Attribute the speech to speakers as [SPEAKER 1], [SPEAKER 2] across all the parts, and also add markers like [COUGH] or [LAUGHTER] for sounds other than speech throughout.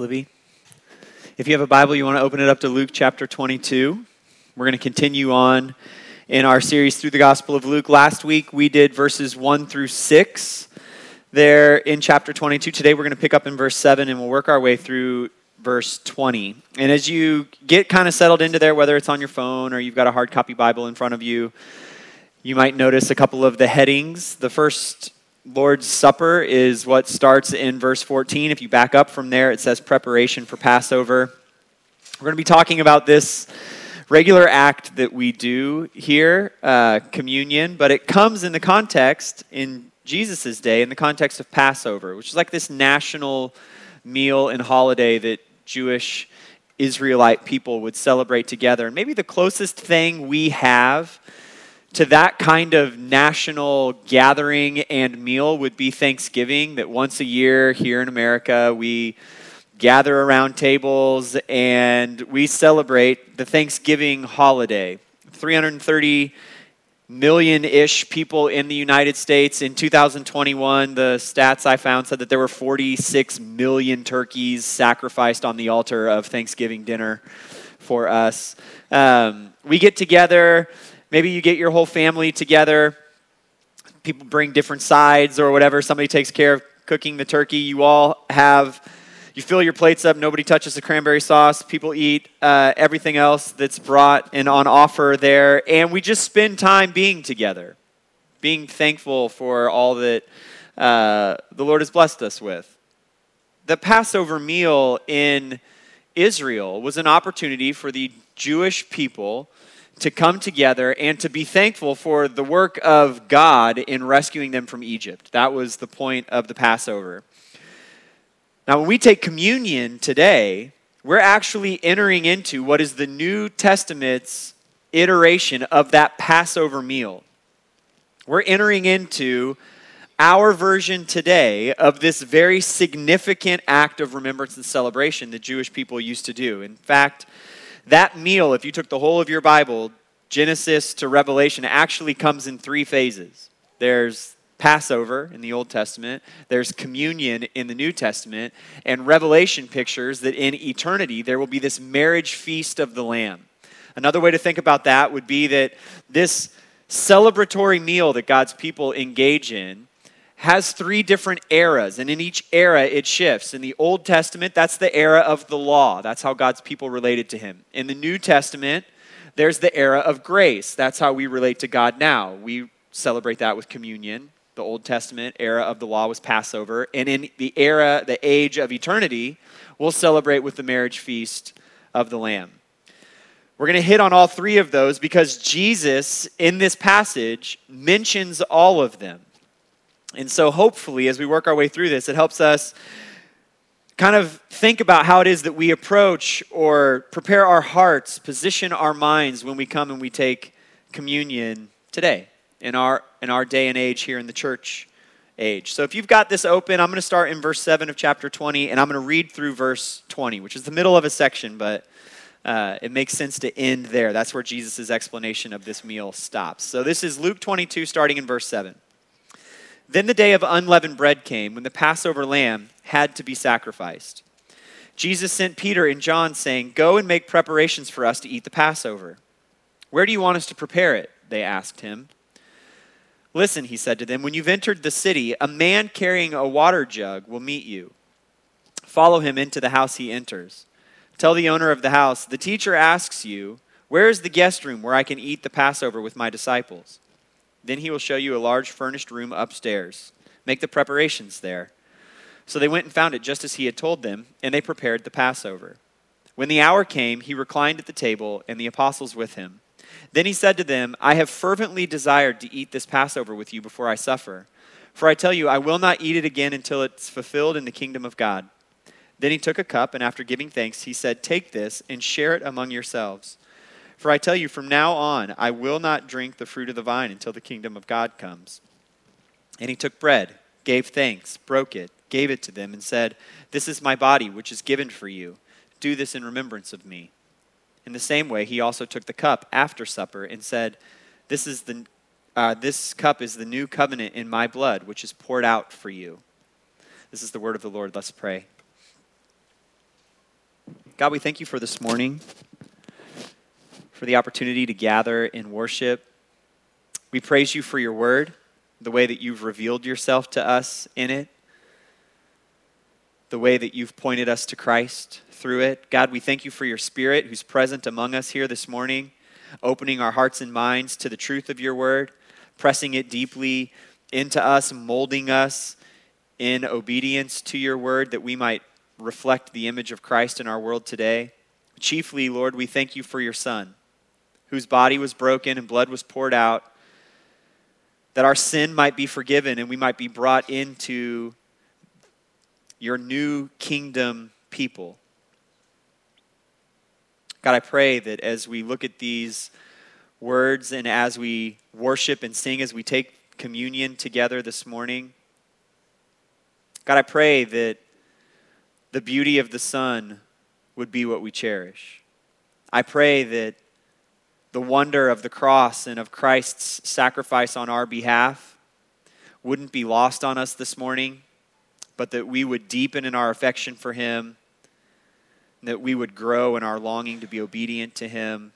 [SPEAKER 1] Libby. If you have a Bible, you want to open it up to Luke chapter 22. We're going to continue on in our series through the Gospel of Luke. Last week we did verses 1 through 6 there in chapter 22. Today we're going to pick up in verse 7 and we'll work our way through verse 20. And as you get kind of settled into there, whether it's on your phone or you've got a hard copy Bible in front of you, you might notice a couple of the headings. The first Lord's Supper is what starts in verse 14. If you back up from there, it says preparation for Passover. We're going to be talking about this regular act that we do here, uh, communion, but it comes in the context in Jesus' day, in the context of Passover, which is like this national meal and holiday that Jewish Israelite people would celebrate together. And maybe the closest thing we have to that kind of national gathering and meal would be Thanksgiving, that once a year here in America we gather around tables and we celebrate the Thanksgiving holiday. 330 million ish people in the United States. In 2021, the stats I found said that there were 46 million turkeys sacrificed on the altar of Thanksgiving dinner for us. Um, we get together Maybe you get your whole family together. People bring different sides or whatever. Somebody takes care of cooking the turkey. You all have, you fill your plates up. Nobody touches the cranberry sauce. People eat uh, everything else that's brought and on offer there. And we just spend time being together, being thankful for all that uh, the Lord has blessed us with. The Passover meal in Israel was an opportunity for the Jewish people to come together and to be thankful for the work of God in rescuing them from Egypt. That was the point of the Passover. Now, when we take communion today, we're actually entering into what is the New Testament's iteration of that Passover meal. We're entering into our version today of this very significant act of remembrance and celebration that Jewish people used to do. In fact, that meal, if you took the whole of your Bible, Genesis to Revelation, actually comes in three phases. There's Passover in the Old Testament, there's communion in the New Testament, and Revelation pictures that in eternity there will be this marriage feast of the Lamb. Another way to think about that would be that this celebratory meal that God's people engage in has three different eras, and in each era it shifts. In the Old Testament, that's the era of the law. That's how God's people related to Him. In the New Testament, there's the era of grace. That's how we relate to God now. We celebrate that with communion. The Old Testament era of the law was Passover. And in the era, the age of eternity, we'll celebrate with the marriage feast of the Lamb. We're going to hit on all three of those because Jesus, in this passage, mentions all of them. And so, hopefully, as we work our way through this, it helps us kind of think about how it is that we approach or prepare our hearts, position our minds when we come and we take communion today in our, in our day and age here in the church age. So, if you've got this open, I'm going to start in verse 7 of chapter 20, and I'm going to read through verse 20, which is the middle of a section, but uh, it makes sense to end there. That's where Jesus' explanation of this meal stops. So, this is Luke 22, starting in verse 7. Then the day of unleavened bread came when the Passover lamb had to be sacrificed. Jesus sent Peter and John, saying, Go and make preparations for us to eat the Passover. Where do you want us to prepare it? They asked him. Listen, he said to them, when you've entered the city, a man carrying a water jug will meet you. Follow him into the house he enters. Tell the owner of the house, The teacher asks you, Where is the guest room where I can eat the Passover with my disciples? Then he will show you a large furnished room upstairs. Make the preparations there. So they went and found it just as he had told them, and they prepared the Passover. When the hour came, he reclined at the table, and the apostles with him. Then he said to them, I have fervently desired to eat this Passover with you before I suffer. For I tell you, I will not eat it again until it's fulfilled in the kingdom of God. Then he took a cup, and after giving thanks, he said, Take this and share it among yourselves. For I tell you, from now on, I will not drink the fruit of the vine until the kingdom of God comes. And he took bread, gave thanks, broke it, gave it to them, and said, This is my body, which is given for you. Do this in remembrance of me. In the same way, he also took the cup after supper and said, This, is the, uh, this cup is the new covenant in my blood, which is poured out for you. This is the word of the Lord. Let's pray. God, we thank you for this morning, for the opportunity to gather in worship. We praise you for your word, the way that you've revealed yourself to us in it, the way that you've pointed us to Christ through it. God, we thank you for your spirit who's present among us here this morning, opening our hearts and minds to the truth of your word, pressing it deeply into us, molding us in obedience to your word that we might reflect the image of Christ in our world today. Chiefly, Lord, we thank you for your Son, whose body was broken and blood was poured out, that our sin might be forgiven and we might be brought into your new kingdom people. God, I pray that as we look at these words and as we worship and sing, as we take communion together this morning, God, I pray that the beauty of the Son would be what we cherish. I pray that the wonder of the cross and of Christ's sacrifice on our behalf wouldn't be lost on us this morning, but that we would deepen in our affection for Him, that we would grow in our longing to be obedient to Him,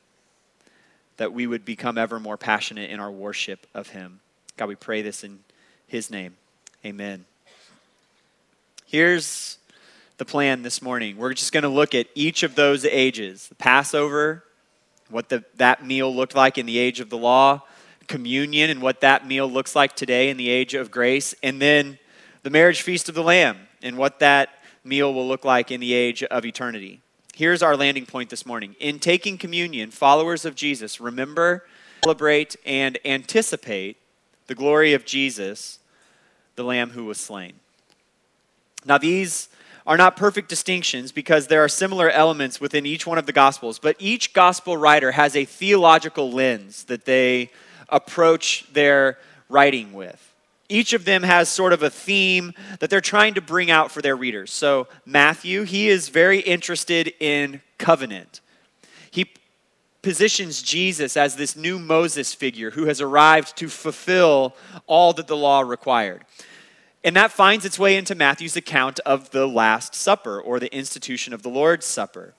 [SPEAKER 1] that we would become ever more passionate in our worship of Him. God, we pray this in His name. Amen. Here's the plan this morning. We're just going to look at each of those ages the Passover, what the, that meal looked like in the age of the law, communion, and what that meal looks like today in the age of grace, and then the marriage feast of the Lamb and what that meal will look like in the age of eternity. Here's our landing point this morning. In taking communion, followers of Jesus remember, celebrate, and anticipate the glory of Jesus, the Lamb who was slain. Now, these are not perfect distinctions because there are similar elements within each one of the Gospels, but each Gospel writer has a theological lens that they approach their writing with. Each of them has sort of a theme that they're trying to bring out for their readers. So, Matthew, he is very interested in covenant. He positions Jesus as this new Moses figure who has arrived to fulfill all that the law required. And that finds its way into Matthew's account of the Last Supper or the institution of the Lord's Supper.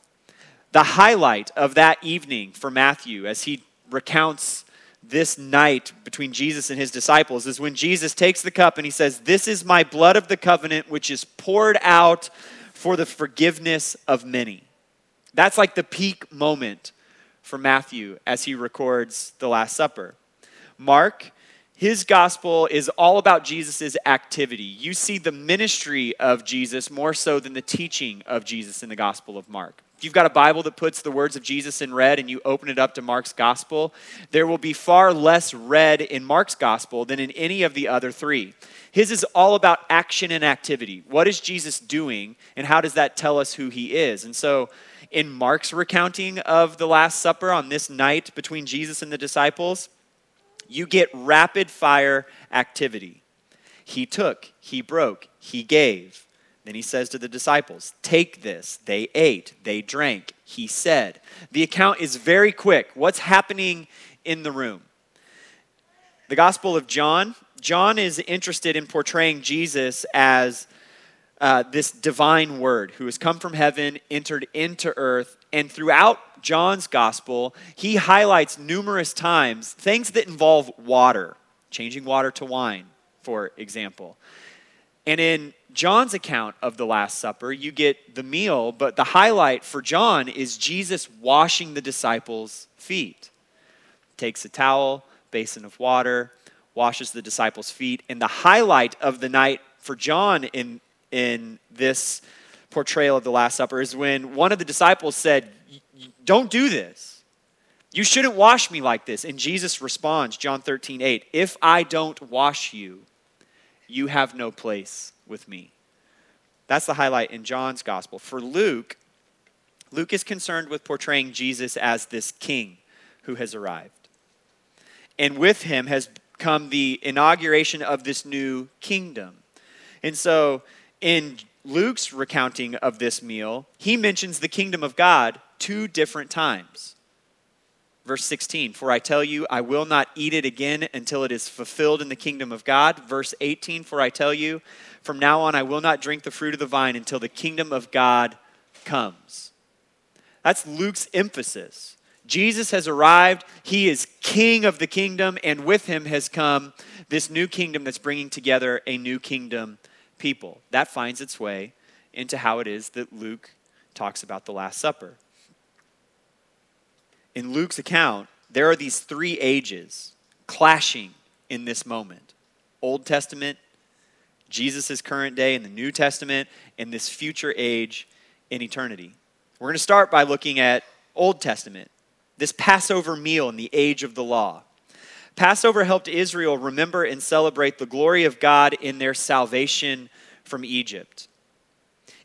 [SPEAKER 1] The highlight of that evening for Matthew as he recounts this night between Jesus and his disciples is when Jesus takes the cup and he says, This is my blood of the covenant, which is poured out for the forgiveness of many. That's like the peak moment for Matthew as he records the Last Supper. Mark his gospel is all about Jesus' activity. You see the ministry of Jesus more so than the teaching of Jesus in the Gospel of Mark. If you've got a Bible that puts the words of Jesus in red and you open it up to Mark's gospel, there will be far less red in Mark's gospel than in any of the other three. His is all about action and activity. What is Jesus doing, and how does that tell us who he is? And so, in Mark's recounting of the Last Supper on this night between Jesus and the disciples, you get rapid fire activity. He took, he broke, he gave. Then he says to the disciples, Take this. They ate, they drank. He said. The account is very quick. What's happening in the room? The Gospel of John, John is interested in portraying Jesus as uh, this divine word who has come from heaven, entered into earth, and throughout John's gospel, he highlights numerous times things that involve water, changing water to wine, for example. And in John's account of the Last Supper, you get the meal, but the highlight for John is Jesus washing the disciples' feet. Takes a towel, basin of water, washes the disciples' feet. And the highlight of the night for John in, in this portrayal of the Last Supper is when one of the disciples said, Don't do this. You shouldn't wash me like this. And Jesus responds, John 13, 8, If I don't wash you, you have no place with me. That's the highlight in John's gospel. For Luke, Luke is concerned with portraying Jesus as this king who has arrived. And with him has come the inauguration of this new kingdom. And so in Luke's recounting of this meal, he mentions the kingdom of God two different times. Verse 16, for I tell you, I will not eat it again until it is fulfilled in the kingdom of God. Verse 18, for I tell you, from now on I will not drink the fruit of the vine until the kingdom of God comes. That's Luke's emphasis. Jesus has arrived. He is king of the kingdom, and with him has come this new kingdom that's bringing together a new kingdom people. That finds its way into how it is that Luke talks about the Last Supper. In Luke's account, there are these three ages clashing in this moment Old Testament, Jesus' current day in the New Testament, and this future age in eternity. We're going to start by looking at Old Testament, this Passover meal in the age of the law. Passover helped Israel remember and celebrate the glory of God in their salvation from Egypt.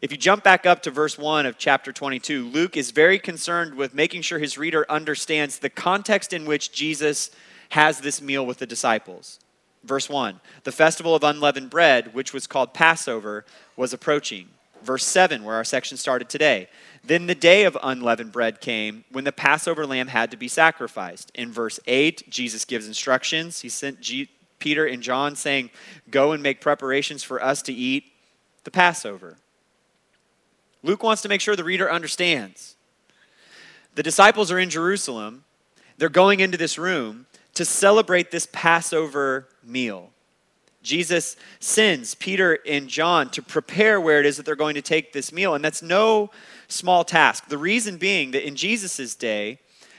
[SPEAKER 1] If you jump back up to verse 1 of chapter 22, Luke is very concerned with making sure his reader understands the context in which Jesus has this meal with the disciples. Verse 1 The festival of unleavened bread, which was called Passover, was approaching. Verse 7, where our section started today. Then the day of unleavened bread came when the Passover lamb had to be sacrificed. In verse 8, Jesus gives instructions. He sent G- Peter and John saying, Go and make preparations for us to eat the Passover. Luke wants to make sure the reader understands. The disciples are in Jerusalem. They're going into this room to celebrate this Passover meal. Jesus sends Peter and John to prepare where it is that they're going to take this meal. And that's no small task. The reason being that in Jesus' day,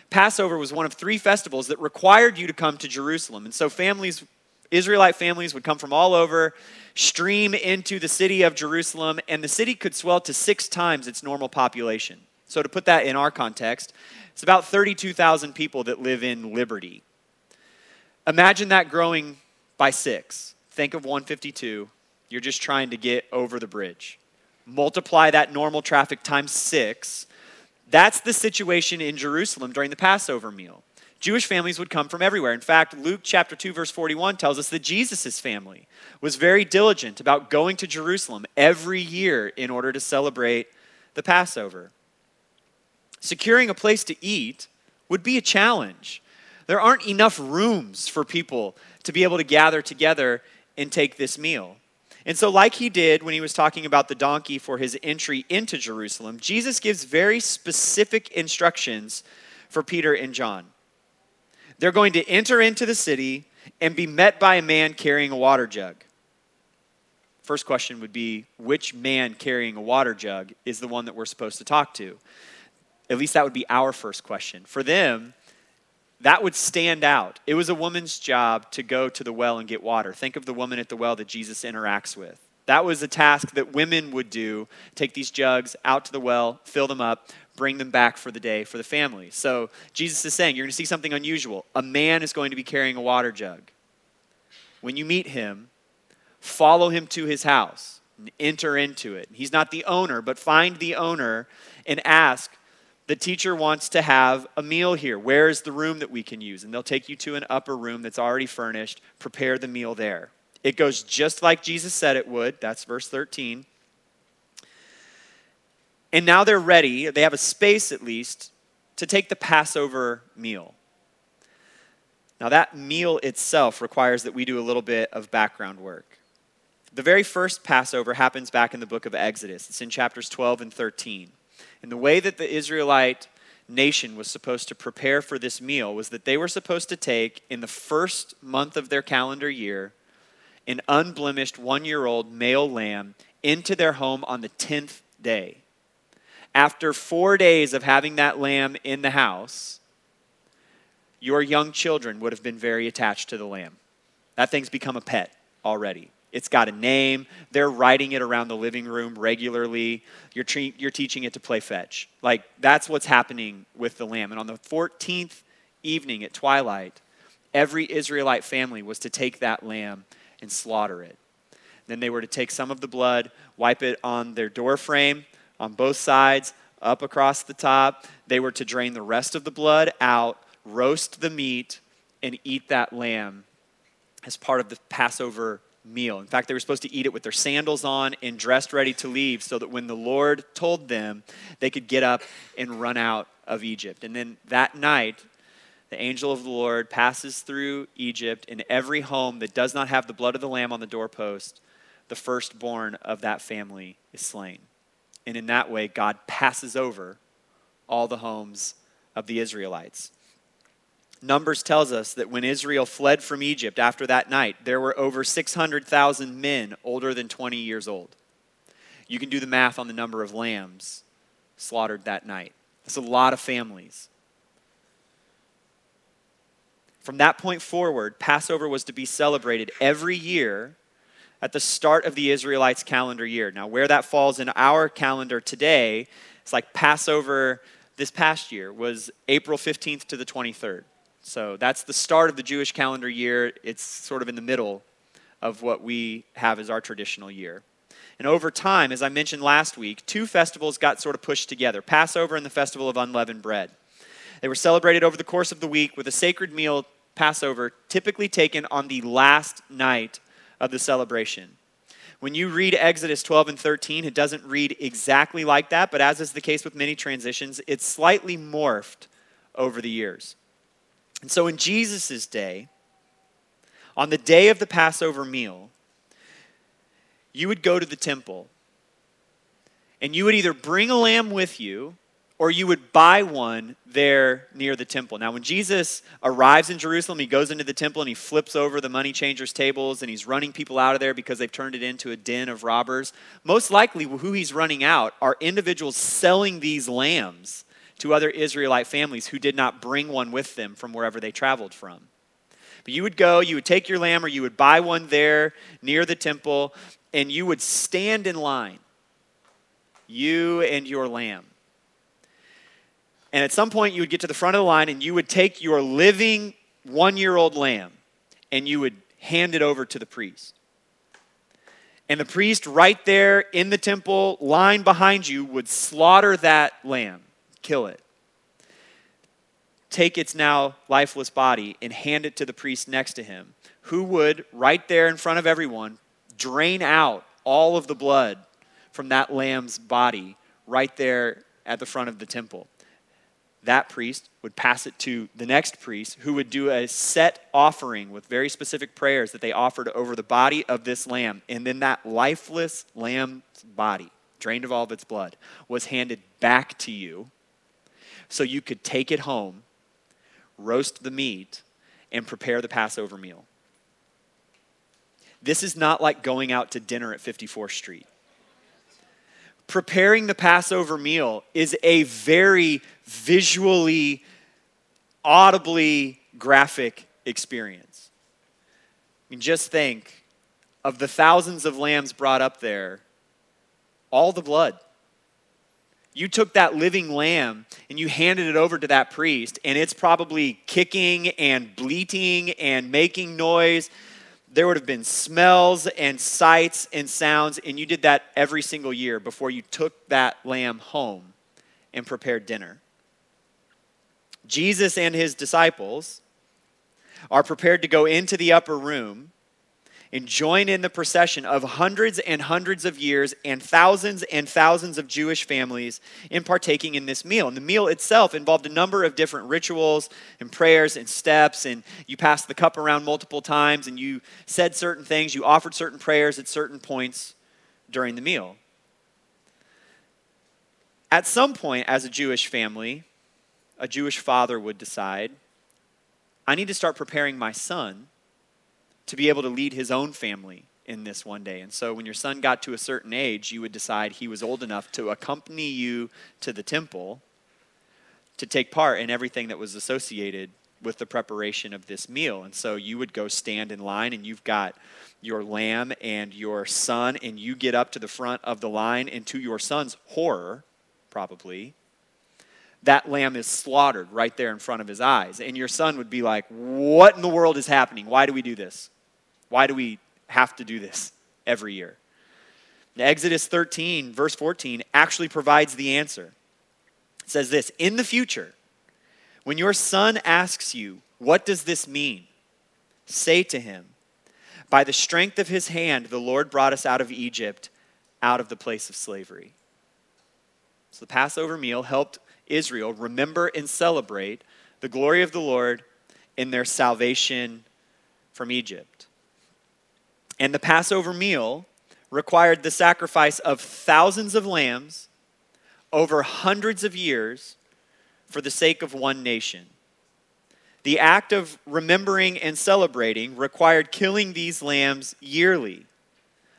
[SPEAKER 1] Passover was one of three festivals that required you to come to Jerusalem. And so families, Israelite families, would come from all over, stream into the city of Jerusalem, and the city could swell to six times its normal population. So, to put that in our context, it's about 32,000 people that live in Liberty. Imagine that growing by six. Think of 152. You're just trying to get over the bridge multiply that normal traffic times six. That's the situation in Jerusalem during the Passover meal. Jewish families would come from everywhere. In fact, Luke chapter 2 verse 41 tells us that Jesus' family was very diligent about going to Jerusalem every year in order to celebrate the Passover. Securing a place to eat would be a challenge. There aren't enough rooms for people to be able to gather together and take this meal. And so, like he did when he was talking about the donkey for his entry into Jerusalem, Jesus gives very specific instructions for Peter and John. They're going to enter into the city and be met by a man carrying a water jug. First question would be which man carrying a water jug is the one that we're supposed to talk to? At least that would be our first question. For them, that would stand out. It was a woman's job to go to the well and get water. Think of the woman at the well that Jesus interacts with. That was a task that women would do take these jugs out to the well, fill them up, bring them back for the day for the family. So Jesus is saying, You're going to see something unusual. A man is going to be carrying a water jug. When you meet him, follow him to his house and enter into it. He's not the owner, but find the owner and ask, the teacher wants to have a meal here. Where is the room that we can use? And they'll take you to an upper room that's already furnished, prepare the meal there. It goes just like Jesus said it would. That's verse 13. And now they're ready, they have a space at least, to take the Passover meal. Now, that meal itself requires that we do a little bit of background work. The very first Passover happens back in the book of Exodus, it's in chapters 12 and 13. And the way that the Israelite nation was supposed to prepare for this meal was that they were supposed to take, in the first month of their calendar year, an unblemished one year old male lamb into their home on the 10th day. After four days of having that lamb in the house, your young children would have been very attached to the lamb. That thing's become a pet already. It's got a name. They're riding it around the living room regularly. You're, tre- you're teaching it to play fetch. Like, that's what's happening with the lamb. And on the 14th evening at twilight, every Israelite family was to take that lamb and slaughter it. Then they were to take some of the blood, wipe it on their door frame on both sides, up across the top. They were to drain the rest of the blood out, roast the meat, and eat that lamb as part of the Passover meal. In fact, they were supposed to eat it with their sandals on and dressed ready to leave so that when the Lord told them, they could get up and run out of Egypt. And then that night, the angel of the Lord passes through Egypt, and every home that does not have the blood of the lamb on the doorpost, the firstborn of that family is slain. And in that way, God passes over all the homes of the Israelites. Numbers tells us that when Israel fled from Egypt after that night, there were over 600,000 men older than 20 years old. You can do the math on the number of lambs slaughtered that night. That's a lot of families. From that point forward, Passover was to be celebrated every year at the start of the Israelites' calendar year. Now, where that falls in our calendar today, it's like Passover this past year was April 15th to the 23rd. So that's the start of the Jewish calendar year. It's sort of in the middle of what we have as our traditional year. And over time, as I mentioned last week, two festivals got sort of pushed together Passover and the Festival of Unleavened Bread. They were celebrated over the course of the week with a sacred meal, Passover, typically taken on the last night of the celebration. When you read Exodus 12 and 13, it doesn't read exactly like that, but as is the case with many transitions, it's slightly morphed over the years. And so in Jesus' day, on the day of the Passover meal, you would go to the temple and you would either bring a lamb with you or you would buy one there near the temple. Now, when Jesus arrives in Jerusalem, he goes into the temple and he flips over the money changers' tables and he's running people out of there because they've turned it into a den of robbers. Most likely, who he's running out are individuals selling these lambs to other Israelite families who did not bring one with them from wherever they traveled from. But you would go, you would take your lamb, or you would buy one there near the temple, and you would stand in line, you and your lamb. And at some point, you would get to the front of the line, and you would take your living one year old lamb, and you would hand it over to the priest. And the priest, right there in the temple line behind you, would slaughter that lamb kill it. Take its now lifeless body and hand it to the priest next to him, who would, right there in front of everyone, drain out all of the blood from that lamb's body right there at the front of the temple. That priest would pass it to the next priest, who would do a set offering with very specific prayers that they offered over the body of this lamb. And then that lifeless lamb's body, drained of all of its blood, was handed back to you so you could take it home, roast the meat, and prepare the Passover meal. This is not like going out to dinner at 54th Street. Preparing the Passover meal is a very visually, audibly graphic experience. I mean, just think of the thousands of lambs brought up there, all the blood you took that living lamb and you handed it over to that priest, and it's probably kicking and bleating and making noise. There would have been smells and sights and sounds, and you did that every single year before you took that lamb home and prepared dinner. Jesus and his disciples are prepared to go into the upper room and join in the procession of hundreds and hundreds of years and thousands and thousands of Jewish families in partaking in this meal. And the meal itself involved a number of different rituals and prayers and steps, and you passed the cup around multiple times and you said certain things, you offered certain prayers at certain points during the meal. At some point, as a Jewish family, a Jewish father would decide, I need to start preparing my son to be able to lead his own family in this one day. And so when your son got to a certain age, you would decide he was old enough to accompany you to the temple to take part in everything that was associated with the preparation of this meal. And so you would go stand in line and you've got your lamb and your son and you get up to the front of the line and to your son's horror, probably, that lamb is slaughtered right there in front of his eyes. And your son would be like, What in the world is happening? Why do we do this? Why do we have to do this every year? Exodus 13, verse 14, actually provides the answer. It says this In the future, when your son asks you, What does this mean? say to him, By the strength of his hand, the Lord brought us out of Egypt, out of the place of slavery. So the Passover meal helped Israel remember and celebrate the glory of the Lord in their salvation from Egypt. And the Passover meal required the sacrifice of thousands of lambs over hundreds of years for the sake of one nation. The act of remembering and celebrating required killing these lambs yearly.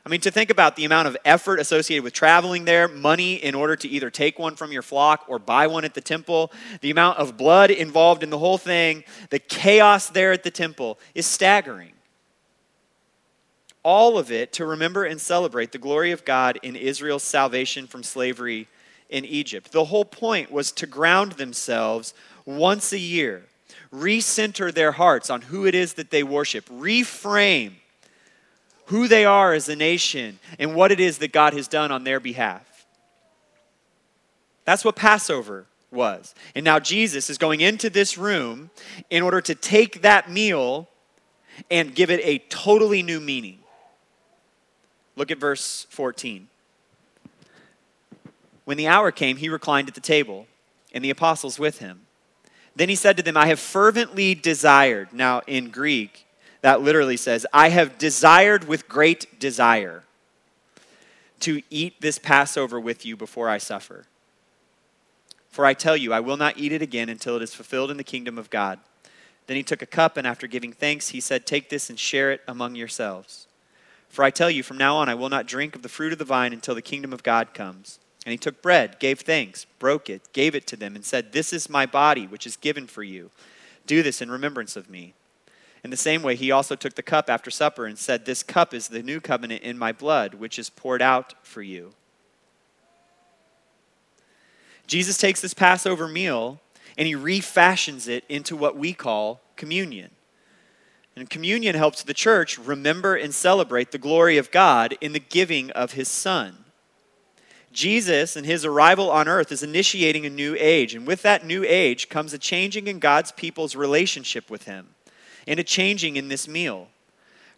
[SPEAKER 1] I mean, to think about the amount of effort associated with traveling there, money in order to either take one from your flock or buy one at the temple, the amount of blood involved in the whole thing, the chaos there at the temple is staggering. All of it to remember and celebrate the glory of God in Israel's salvation from slavery in Egypt. The whole point was to ground themselves once a year, recenter their hearts on who it is that they worship, reframe who they are as a nation and what it is that God has done on their behalf. That's what Passover was. And now Jesus is going into this room in order to take that meal and give it a totally new meaning. Look at verse 14. When the hour came, he reclined at the table, and the apostles with him. Then he said to them, I have fervently desired. Now, in Greek, that literally says, I have desired with great desire to eat this Passover with you before I suffer. For I tell you, I will not eat it again until it is fulfilled in the kingdom of God. Then he took a cup, and after giving thanks, he said, Take this and share it among yourselves. For I tell you, from now on, I will not drink of the fruit of the vine until the kingdom of God comes. And he took bread, gave thanks, broke it, gave it to them, and said, This is my body, which is given for you. Do this in remembrance of me. In the same way, he also took the cup after supper and said, This cup is the new covenant in my blood, which is poured out for you. Jesus takes this Passover meal and he refashions it into what we call communion. And communion helps the church remember and celebrate the glory of God in the giving of his Son. Jesus and his arrival on earth is initiating a new age, and with that new age comes a changing in God's people's relationship with him and a changing in this meal.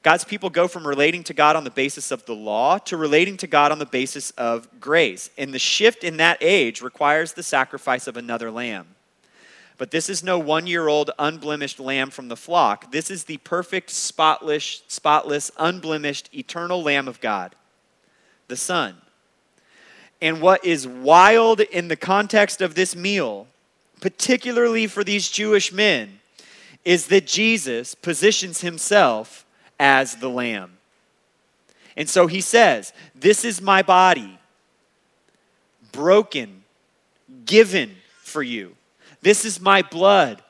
[SPEAKER 1] God's people go from relating to God on the basis of the law to relating to God on the basis of grace. And the shift in that age requires the sacrifice of another lamb. But this is no one year old, unblemished lamb from the flock. This is the perfect, spotless, spotless, unblemished, eternal Lamb of God, the Son. And what is wild in the context of this meal, particularly for these Jewish men, is that Jesus positions himself as the Lamb. And so he says, This is my body, broken, given for you. This is my blood,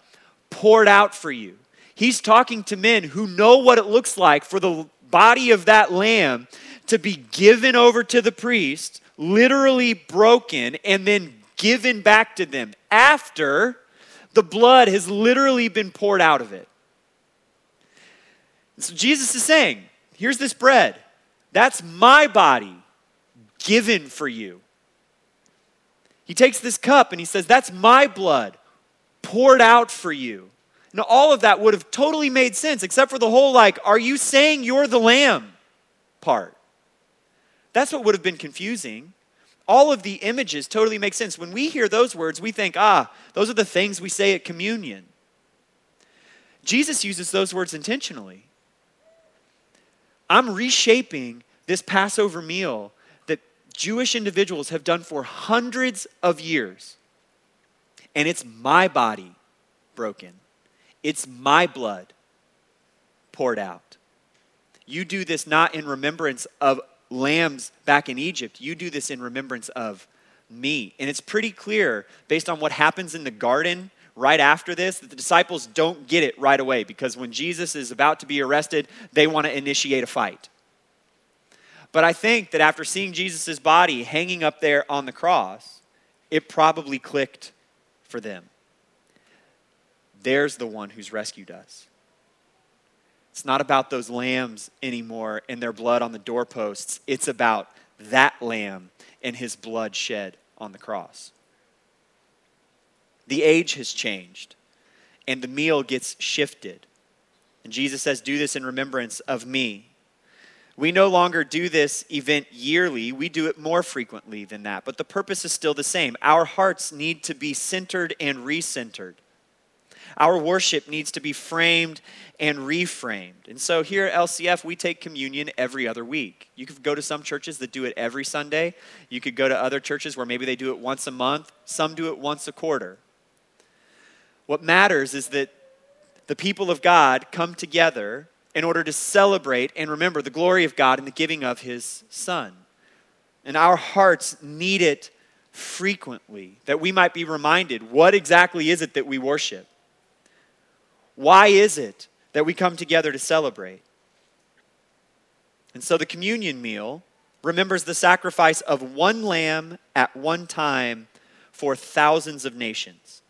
[SPEAKER 1] poured out for you. He's talking to men who know what it looks like for the body of that lamb to be given over to the priest, literally broken, and then given back to them after the blood has literally been poured out of it. So Jesus is saying, here's this bread. That's my body given for you. He takes this cup and he says, That's my blood poured out for you. Now, all of that would have totally made sense, except for the whole, like, are you saying you're the lamb part? That's what would have been confusing all of the images totally make sense. When we hear those words, we think, ah, those are the things we say at communion. Jesus uses those words intentionally. I'm reshaping this Passover meal that Jewish individuals have done for hundreds of years. And it's my body broken, it's my blood poured out. You do this not in remembrance of lambs back in Egypt, you do this in remembrance of me. And it's pretty clear, based on what happens in the garden right after this, that the disciples don't get it right away because when Jesus is about to be arrested, they want to initiate a fight. But I think that after seeing Jesus' body hanging up there on the cross, it probably clicked for them. There's the one who's rescued us. It's not about those lambs anymore and their blood on the doorposts. It's about that lamb and his blood shed on the cross. The age has changed and the meal gets shifted. And Jesus says, Do this in remembrance of me. We no longer do this event yearly, we do it more frequently than that. But the purpose is still the same. Our hearts need to be centered and recentered. Our worship needs to be framed and reframed. And so here at LCF, we take communion every other week. You could go to some churches that do it every Sunday. You could go to other churches where maybe they do it once a month. Some do it once a quarter. What matters is that the people of God come together in order to celebrate and remember the glory of God in the giving of his Son. And our hearts need it frequently, that we might be reminded what exactly is it that we worship? Why is it that we come together to celebrate? And so the communion meal remembers the sacrifice of one lamb at one time for thousands of nations.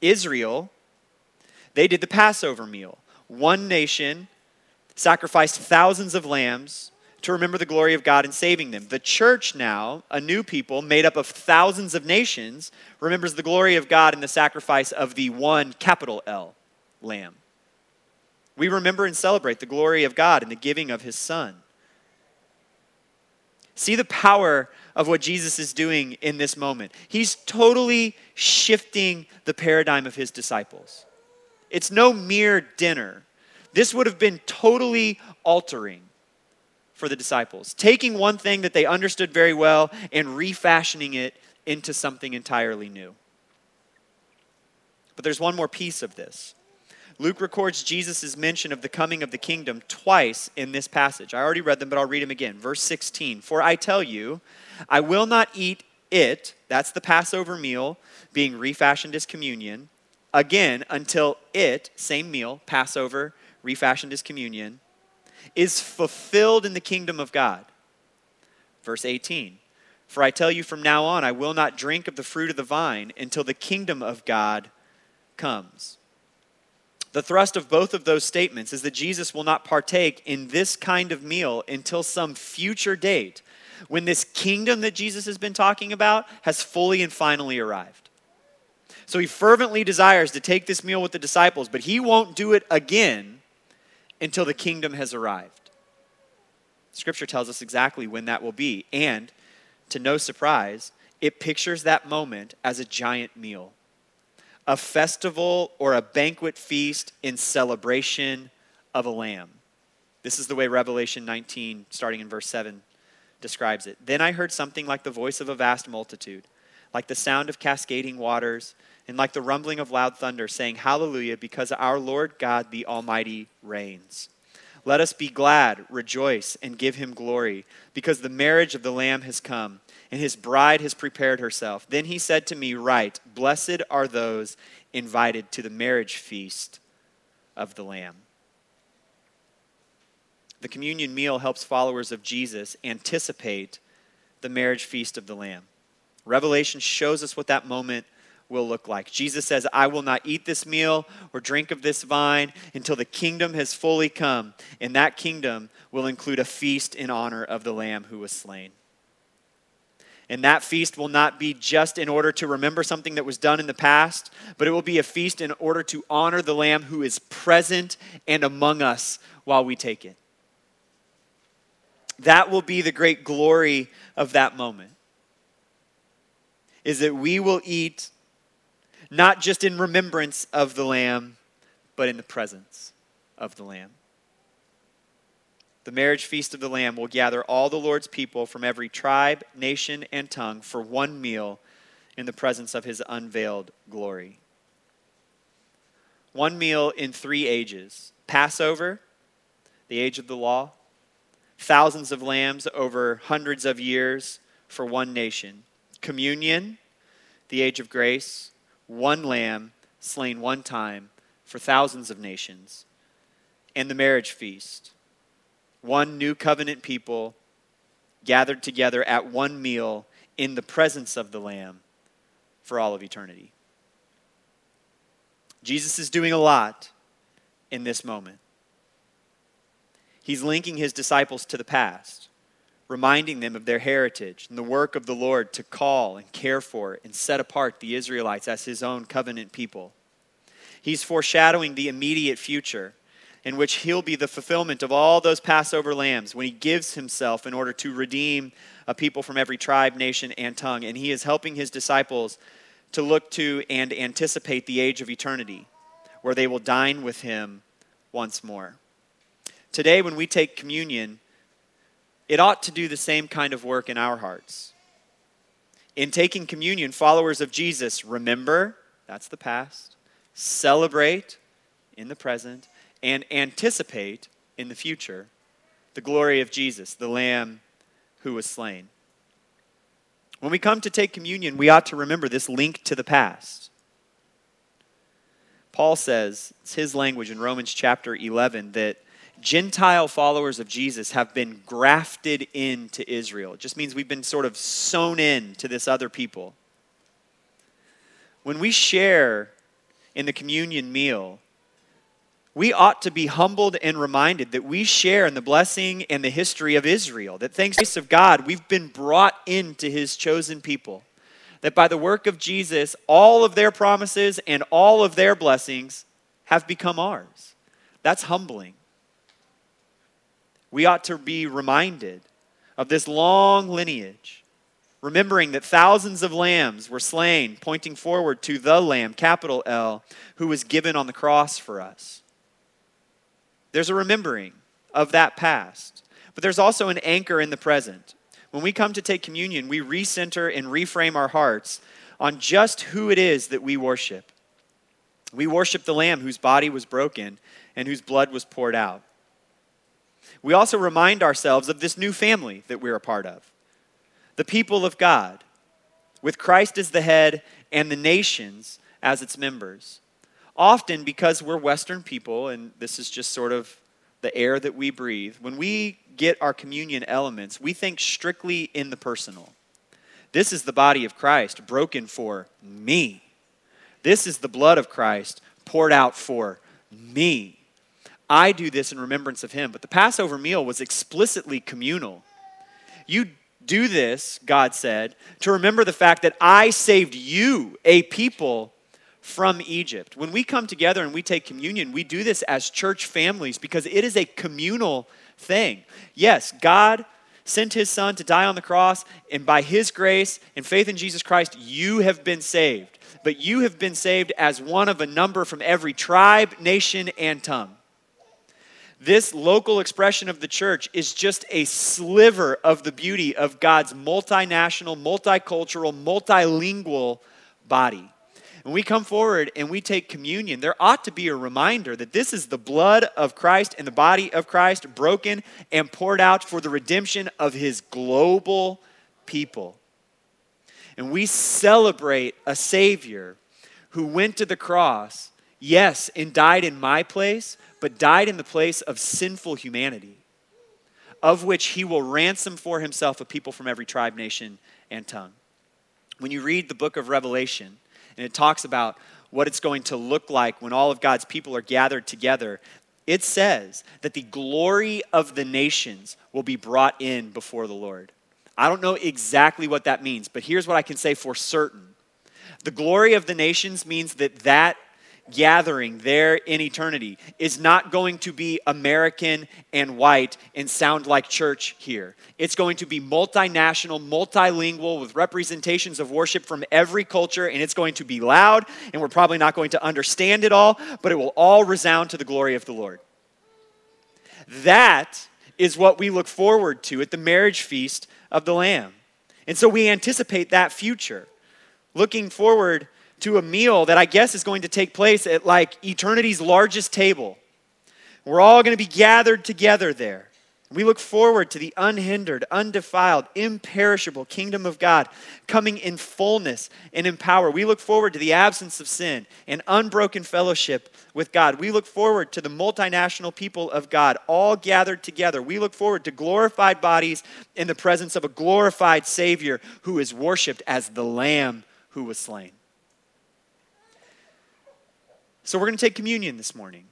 [SPEAKER 1] Israel, they did the Passover meal. One nation sacrificed thousands of lambs to remember the glory of God in saving them. The church now, a new people made up of thousands of nations, remembers the glory of God in the sacrifice of the one capital L lamb. We remember and celebrate the glory of God in the giving of his son. See the power of what Jesus is doing in this moment. He's totally shifting the paradigm of his disciples. It's no mere dinner. This would have been totally altering for the disciples, taking one thing that they understood very well and refashioning it into something entirely new. But there's one more piece of this. Luke records Jesus' mention of the coming of the kingdom twice in this passage. I already read them, but I'll read them again. Verse 16 For I tell you, I will not eat it, that's the Passover meal being refashioned as communion, again until it, same meal, Passover, refashioned as communion, is fulfilled in the kingdom of God. Verse 18 For I tell you from now on, I will not drink of the fruit of the vine until the kingdom of God comes. The thrust of both of those statements is that Jesus will not partake in this kind of meal until some future date when this kingdom that Jesus has been talking about has fully and finally arrived. So he fervently desires to take this meal with the disciples, but he won't do it again until the kingdom has arrived. Scripture tells us exactly when that will be. And to no surprise, it pictures that moment as a giant meal a festival or a banquet feast in celebration of a lamb. This is the way Revelation 19, starting in verse 7, describes it. Then I heard something like the voice of a vast multitude, like the sound of cascading waters, and like the rumbling of loud thunder, saying, Hallelujah, because our Lord God the Almighty reigns. Let us be glad, rejoice, and give him glory, because the marriage of the Lamb has come and his bride has prepared herself. Then he said to me, Write, blessed are those invited to the marriage feast of the Lamb. The communion meal helps followers of Jesus anticipate the marriage feast of the Lamb. Revelation shows us what that moment will look like. Jesus says, I will not eat this meal or drink of this vine until the kingdom has fully come, and that kingdom will include a feast in honor of the Lamb who was slain. And that feast will not be just in order to remember something that was done in the past, but it will be a feast in order to honor the Lamb who is present and among us while we take it. That will be the great glory of that moment. Is that we will eat not just in remembrance of the Lamb, but in the presence of the Lamb the marriage feast of the Lamb will gather all the Lord's people from every tribe, nation, and tongue for one meal in the presence of his unveiled glory. One meal in three ages Passover, the age of the law, thousands of lambs over hundreds of years for one nation. Communion, the age of grace, one lamb slain one time for thousands of nations. And the marriage feast one new covenant people gathered together at one meal in the presence of the Lamb for all of eternity. Jesus is doing a lot in this moment. He's linking his disciples to the past, reminding them of their heritage and the work of the Lord to call and care for and set apart the Israelites as his own covenant people. He's foreshadowing the immediate future in which he'll be the fulfillment of all those Passover lambs when he gives himself in order to redeem a people from every tribe, nation, and tongue. And he is helping his disciples to look to and anticipate the age of eternity, where they will dine with him once more. Today, when we take communion, it ought to do the same kind of work in our hearts. In taking communion, followers of Jesus remember, that's the past, celebrate in the present, and anticipate in the future the glory of Jesus, the Lamb who was slain. When we come to take communion, we ought to remember this link to the past. Paul says, it's his language in Romans chapter 11, that Gentile followers of Jesus have been grafted into Israel. It just means we've been sort of sewn in to this other people. When we share in the communion meal, we ought to be humbled and reminded that we share in the blessing and the history of Israel. That thanks to the grace of God, we've been brought into his chosen people. That by the work of Jesus, all of their promises and all of their blessings have become ours. That's humbling. We ought to be reminded of this long lineage, remembering that thousands of lambs were slain, pointing forward to the Lamb, capital L, who was given on the cross for us. There's a remembering of that past, but there's also an anchor in the present. When we come to take communion, we recenter and reframe our hearts on just who it is that we worship. We worship the Lamb whose body was broken and whose blood was poured out. We also remind ourselves of this new family that we're a part of the people of God, with Christ as the head and the nations as its members often because we're Western people, and this is just sort of the air that we breathe, when we get our communion elements, we think strictly in the personal. This is the body of Christ broken for me. This is the blood of Christ poured out for me. I do this in remembrance of him. But the Passover meal was explicitly communal. You do this, God said, to remember the fact that I saved you, a people from Egypt. When we come together and we take communion, we do this as church families because it is a communal thing. Yes, God sent his son to die on the cross, and by his grace and faith in Jesus Christ, you have been saved. But you have been saved as one of a number from every tribe, nation, and tongue. This local expression of the church is just a sliver of the beauty of God's multinational, multicultural, multilingual body. When we come forward and we take communion, there ought to be a reminder that this is the blood of Christ and the body of Christ broken and poured out for the redemption of his global people. And we celebrate a Savior who went to the cross, yes, and died in my place, but died in the place of sinful humanity, of which he will ransom for himself a people from every tribe, nation, and tongue. When you read the book of Revelation, and it talks about what it's going to look like when all of God's people are gathered together. It says that the glory of the nations will be brought in before the Lord. I don't know exactly what that means, but here's what I can say for certain. The glory of the nations means that that gathering there in eternity is not going to be American and white and sound like church here. It's going to be multinational, multilingual, with representations of worship from every culture, and it's going to be loud, and we're probably not going to understand it all, but it will all resound to the glory of the Lord. That is what we look forward to at the marriage feast of the Lamb. And so we anticipate that future, looking forward to a meal that I guess is going to take place at like eternity's largest table. We're all going to be gathered together there. We look forward to the unhindered, undefiled, imperishable kingdom of God coming in fullness and in power. We look forward to the absence of sin and unbroken fellowship with God. We look forward to the multinational people of God all gathered together. We look forward to glorified bodies in the presence of a glorified Savior who is worshiped as the Lamb who was slain. So we're going to take communion this morning.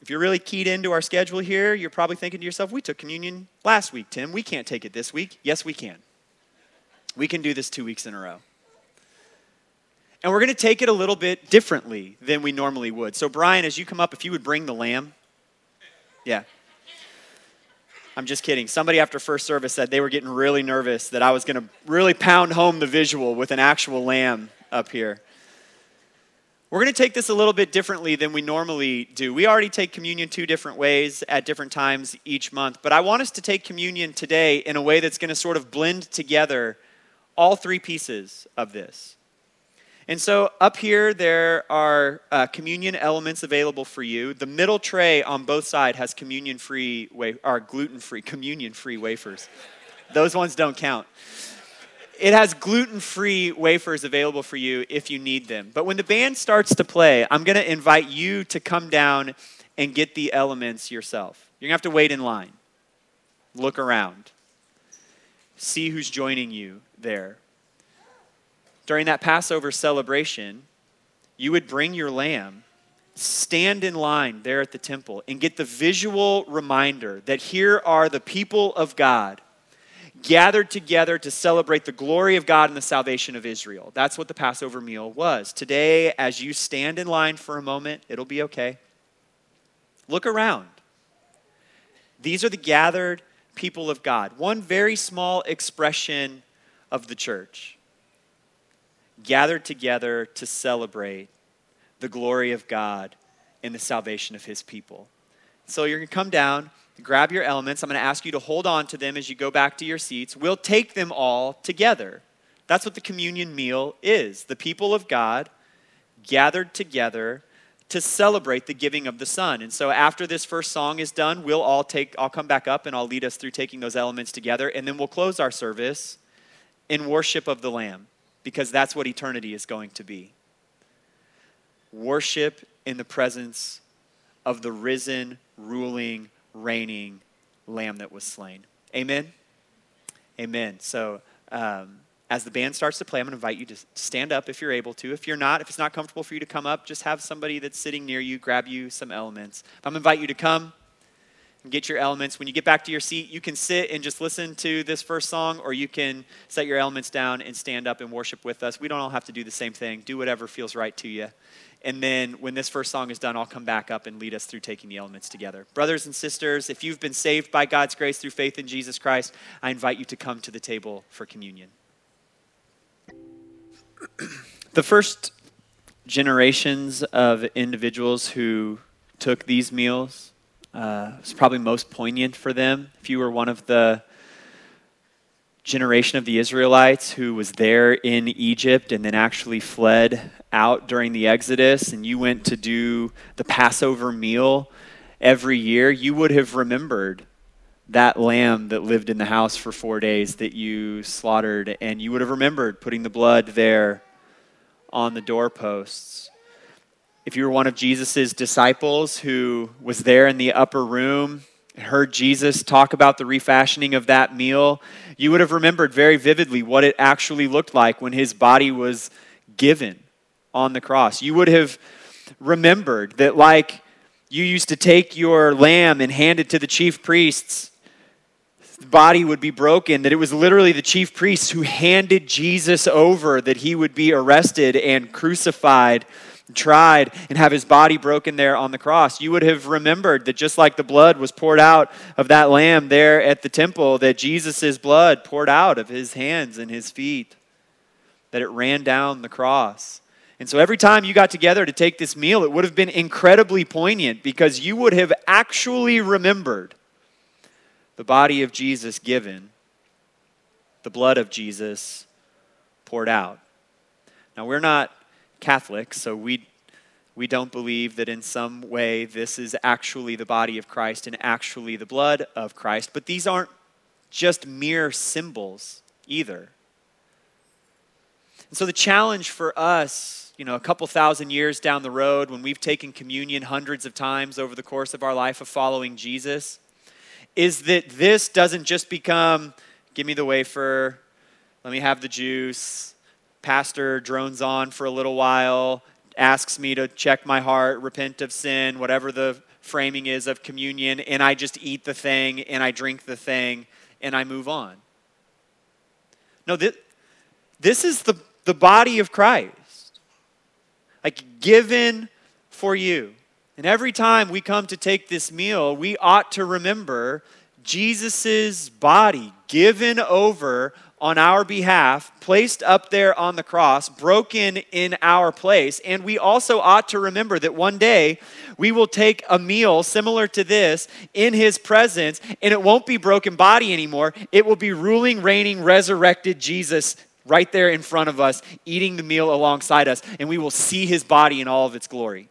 [SPEAKER 1] If you're really keyed into our schedule here, you're probably thinking to yourself, we took communion last week, Tim. We can't take it this week. Yes, we can. We can do this two weeks in a row. And we're going to take it a little bit differently than we normally would. So, Brian, as you come up, if you would bring the lamb. Yeah. I'm just kidding. Somebody after first service said they were getting really nervous that I was going to really pound home the visual with an actual lamb up here. We're going to take this a little bit differently than we normally do. We already take communion two different ways at different times each month, but I want us to take communion today in a way that's going to sort of blend together all three pieces of this. And so up here, there are uh, communion elements available for you. The middle tray on both sides has communion free, wa- or gluten free, communion free wafers. Those ones don't count. It has gluten free wafers available for you if you need them. But when the band starts to play, I'm going to invite you to come down and get the elements yourself. You're going to have to wait in line, look around, see who's joining you there during that Passover celebration, you would bring your lamb, stand in line there at the temple, and get the visual reminder that here are the people of God gathered together to celebrate the glory of God and the salvation of Israel. That's what the Passover meal was. Today, as you stand in line for a moment, it'll be okay. Look around. These are the gathered people of God. One very small expression of the church gathered together to celebrate the glory of God and the salvation of his people. So you're going to come down, grab your elements. I'm going to ask you to hold on to them as you go back to your seats. We'll take them all together. That's what the communion meal is. The people of God gathered together to celebrate the giving of the Son. And so after this first song is done, we'll all take I'll come back up and I'll lead us through taking those elements together and then we'll close our service in worship of the Lamb because that's what eternity is going to be. Worship in the presence of the risen, ruling, reigning Lamb that was slain. Amen? Amen. So, um, as the band starts to play, I'm going to invite you to stand up if you're able to. If you're not, if it's not comfortable for you to come up, just have somebody that's sitting near you grab you some elements. I'm going to invite you to come and get your elements. When you get back to your seat, you can sit and just listen to this first song, or you can set your elements down and stand up and worship with us. We don't all have to do the same thing. Do whatever feels right to you. And then when this first song is done, I'll come back up and lead us through taking the elements together. Brothers and sisters, if you've been saved by God's grace through faith in Jesus Christ, I invite you to come to the table for communion. [CLEARS THROAT] the first generations of individuals who took these meals uh, was probably most poignant for them. If you were one of the generation of the Israelites who was there in Egypt and then actually fled out during the Exodus, and you went to do the Passover meal every year, you would have remembered that lamb that lived in the house for four days that you slaughtered, and you would have remembered putting the blood there on the doorposts. If you were one of Jesus' disciples who was there in the upper room heard Jesus talk about the refashioning of that meal, you would have remembered very vividly what it actually looked like when his body was given on the cross. You would have remembered that, like you used to take your lamb and hand it to the chief priests, the body would be broken, that it was literally the chief priests who handed Jesus over, that he would be arrested and crucified tried and have his body broken there on the cross, you would have remembered that just like the blood was poured out of that lamb there at the temple, that Jesus' blood poured out of his hands and his feet, that it ran down the cross. And so every time you got together to take this meal, it would have been incredibly poignant because you would have actually remembered the body of Jesus given, the blood of Jesus poured out. Now, we're not Catholic, so we, we don't believe that in some way this is actually the body of Christ and actually the blood of Christ. But these aren't just mere symbols either. And so the challenge for us, you know, a couple thousand years down the road, when we've taken communion hundreds of times over the course of our life of following Jesus, is that this doesn't just become give me the wafer, let me have the juice, pastor drones on for a little while, asks me to check my heart, repent of sin, whatever the framing is of communion, and I just eat the thing and I drink the thing and I move on. No, this, this is the, the body of Christ, like given for you. And every time we come to take this meal, we ought to remember Jesus' body given over on our behalf, placed up there on the cross, broken in our place. And we also ought to remember that one day we will take a meal similar to this in his presence, and it won't be broken body anymore. It will be ruling, reigning, resurrected Jesus right there in front of us, eating the meal alongside us, and we will see his body in all of its glory.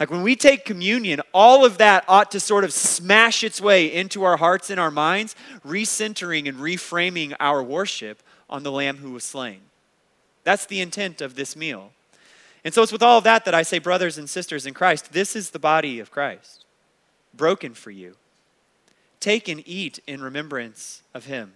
[SPEAKER 1] Like when we take communion, all of that ought to sort of smash its way into our hearts and our minds, recentering and reframing our worship on the Lamb who was slain. That's the intent of this meal. And so it's with all of that that I say, brothers and sisters in Christ, this is the body of Christ, broken for you. Take and eat in remembrance of him.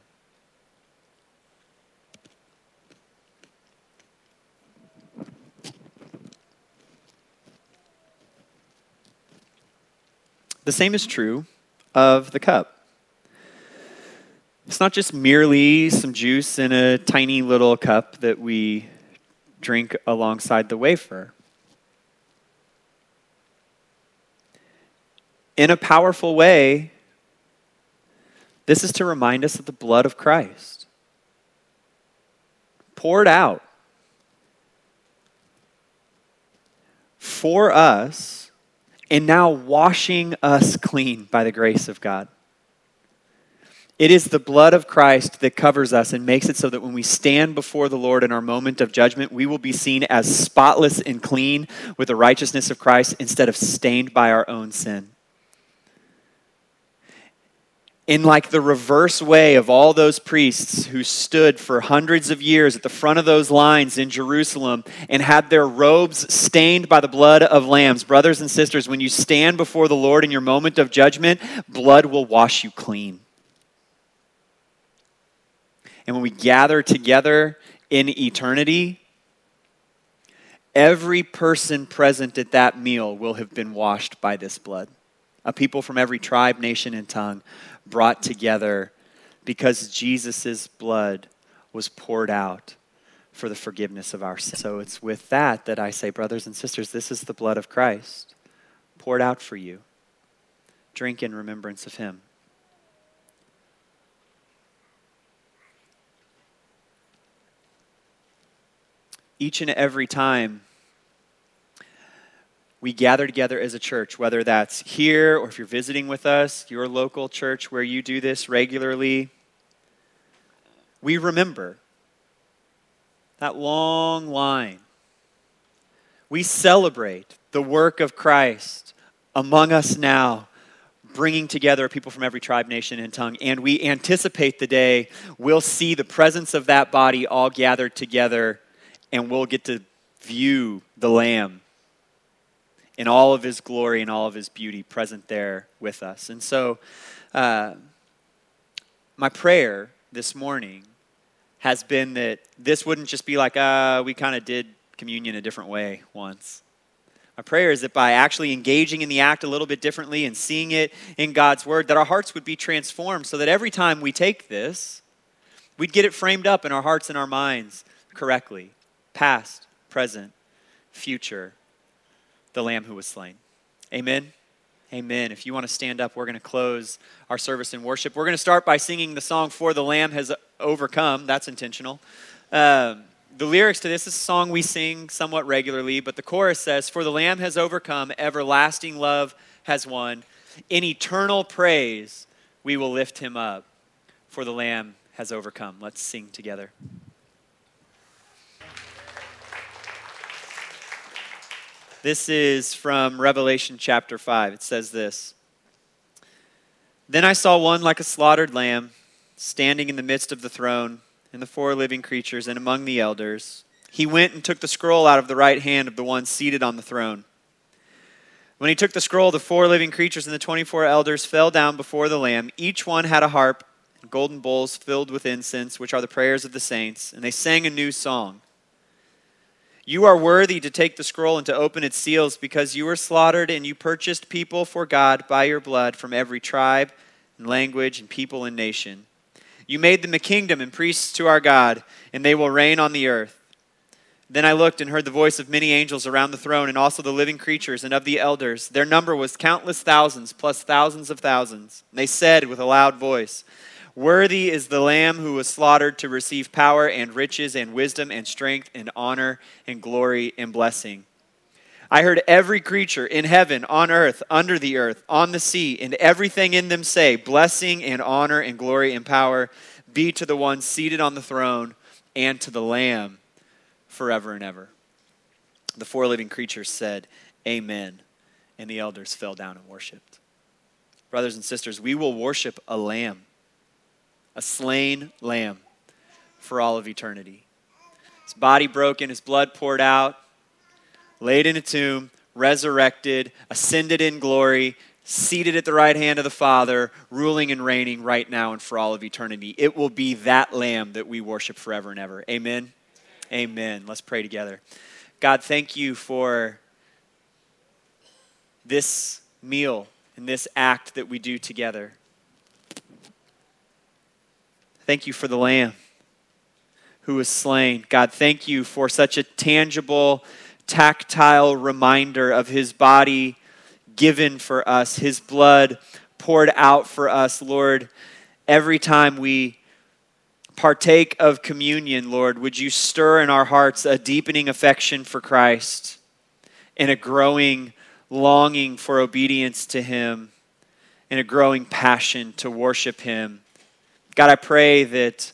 [SPEAKER 1] The same is true of the cup. It's not just merely some juice in a tiny little cup that we drink alongside the wafer. In a powerful way, this is to remind us of the blood of Christ poured out for us and now washing us clean by the grace of God. It is the blood of Christ that covers us and makes it so that when we stand before the Lord in our moment of judgment, we will be seen as spotless and clean with the righteousness of Christ instead of stained by our own sin in like the reverse way of all those priests who stood for hundreds of years at the front of those lines in Jerusalem and had their robes stained by the blood of lambs. Brothers and sisters, when you stand before the Lord in your moment of judgment, blood will wash you clean. And when we gather together in eternity, every person present at that meal will have been washed by this blood. A people from every tribe, nation, and tongue brought together because Jesus' blood was poured out for the forgiveness of our sins. So it's with that that I say, brothers and sisters, this is the blood of Christ poured out for you. Drink in remembrance of him. Each and every time we gather together as a church, whether that's here or if you're visiting with us, your local church where you do this regularly, we remember that long line. We celebrate the work of Christ among us now, bringing together people from every tribe, nation, and tongue. And we anticipate the day we'll see the presence of that body all gathered together and we'll get to view the Lamb in all of his glory and all of his beauty present there with us. And so, uh, my prayer this morning has been that this wouldn't just be like, uh, we kind of did communion a different way once. My prayer is that by actually engaging in the act a little bit differently and seeing it in God's word, that our hearts would be transformed so that every time we take this, we'd get it framed up in our hearts and our minds correctly past, present, future the Lamb who was slain. Amen. Amen. If you want to stand up, we're going to close our service in worship. We're going to start by singing the song For the Lamb Has Overcome. That's intentional. Um, the lyrics to this is a song we sing somewhat regularly, but the chorus says, For the Lamb has overcome, everlasting love has won. In eternal praise, we will lift him up, for the Lamb has overcome. Let's sing together. This is from Revelation chapter 5. It says this Then I saw one like a slaughtered lamb standing in the midst of the throne and the four living creatures and among the elders. He went and took the scroll out of the right hand of the one seated on the throne. When he took the scroll, the four living creatures and the 24 elders fell down before the Lamb. Each one had a harp and golden bowls filled with incense, which are the prayers of the saints, and they sang a new song. You are worthy to take the scroll and to open its seals because you were slaughtered and you purchased people for God by your blood from every tribe and language and people and nation. You made them a kingdom and priests to our God, and they will reign on the earth. Then I looked and heard the voice of many angels around the throne, and also the living creatures and of the elders. Their number was countless thousands, plus thousands of thousands. And they said with a loud voice, Worthy is the Lamb who was slaughtered to receive power and riches and wisdom and strength and honor and glory and blessing. I heard every creature in heaven, on earth, under the earth, on the sea, and everything in them say, Blessing and honor and glory and power be to the one seated on the throne and to the Lamb forever and ever. The four living creatures said, Amen. And the elders fell down and worshiped. Brothers and sisters, we will worship a lamb, a slain lamb for all of eternity. His body broken, his blood poured out, laid in a tomb, resurrected, ascended in glory, seated at the right hand of the Father, ruling and reigning right now and for all of eternity. It will be that lamb that we worship forever and ever. Amen. Amen. Let's pray together. God, thank you for this meal and this act that we do together. Thank you for the Lamb who was slain. God, thank you for such a tangible, tactile reminder of his body given for us, his blood poured out for us, Lord. Every time we partake of communion, Lord, would you stir in our hearts a deepening affection for Christ and a growing longing for obedience to him and a growing passion to worship him. God, I pray that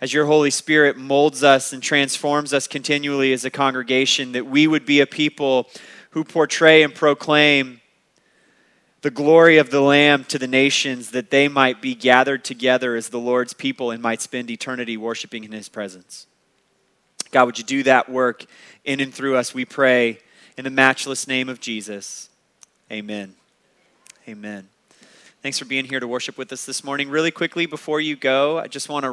[SPEAKER 1] as your Holy Spirit molds us and transforms us continually as a congregation, that we would be a people who portray and proclaim the glory of the Lamb to the nations, that they might be gathered together as the Lord's people and might spend eternity worshiping in His presence. God, would you do that work in and through us, we pray, in the matchless name of Jesus. Amen. Amen. Thanks for being here to worship with us this morning. Really quickly, before you go, I just want to